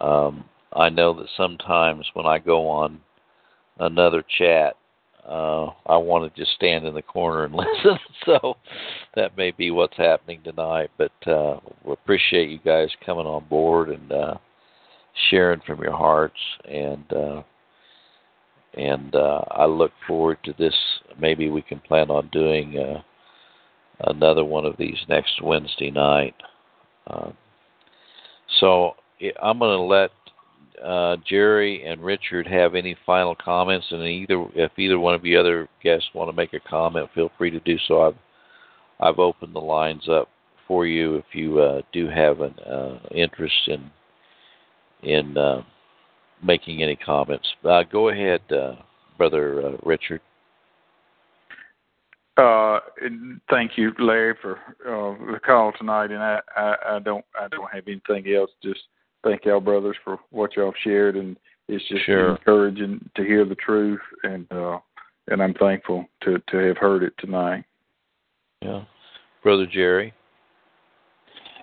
Um, I know that sometimes when I go on another chat, uh, I want to just stand in the corner and listen. So that may be what's happening tonight. But uh, we appreciate you guys coming on board and uh, sharing from your hearts. And uh, and uh, I look forward to this. Maybe we can plan on doing uh, another one of these next Wednesday night. Uh, so I'm going to let uh, Jerry and Richard have any final comments, and either if either one of you other guests want to make a comment, feel free to do so. I've I've opened the lines up for you if you uh, do have an uh, interest in in uh, making any comments. Uh, go ahead, uh, brother uh, Richard. Uh, thank you, Larry, for uh, the call tonight. And I, I, I don't, I don't have anything else. Just thank y'all brothers for what y'all shared, and it's just Sure. encouraging to hear the truth, and uh, and I'm thankful to to have heard it tonight. Yeah. Brother Jerry.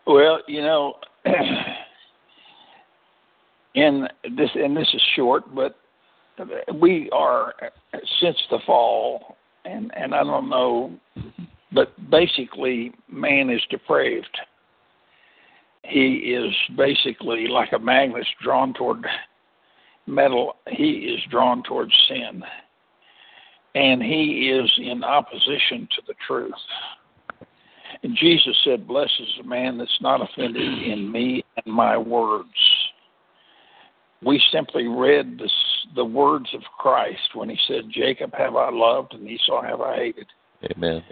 Well, you know, in this and this is short, but we are since the fall, and and I don't know, but basically, man is depraved. He is basically like a magnet drawn toward metal. He is drawn towards sin, and he is in opposition to the truth. And Jesus said, Blessed is the man that's not offended in me and my words. We simply read this, the words of Christ when he said, Jacob have I loved and Esau have I hated. Amen.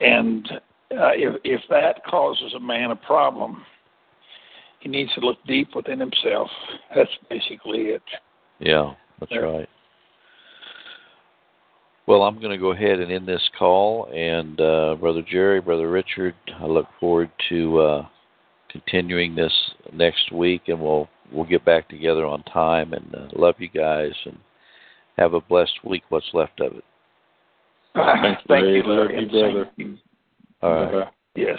And uh, if, if that causes a man a problem, he needs to look deep within himself. That's basically it. Yeah, that's Yeah. right. Well, I'm going to go ahead and end this call. And uh, Brother Jerry, Brother Richard, I look forward to uh, continuing this next week, and we'll we'll get back together on time. And uh, love you guys, and have a blessed week. What's left of it. Thanks, Thank Ray. you, Love Larry. you, and brother. All right. Yes.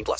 18 plus.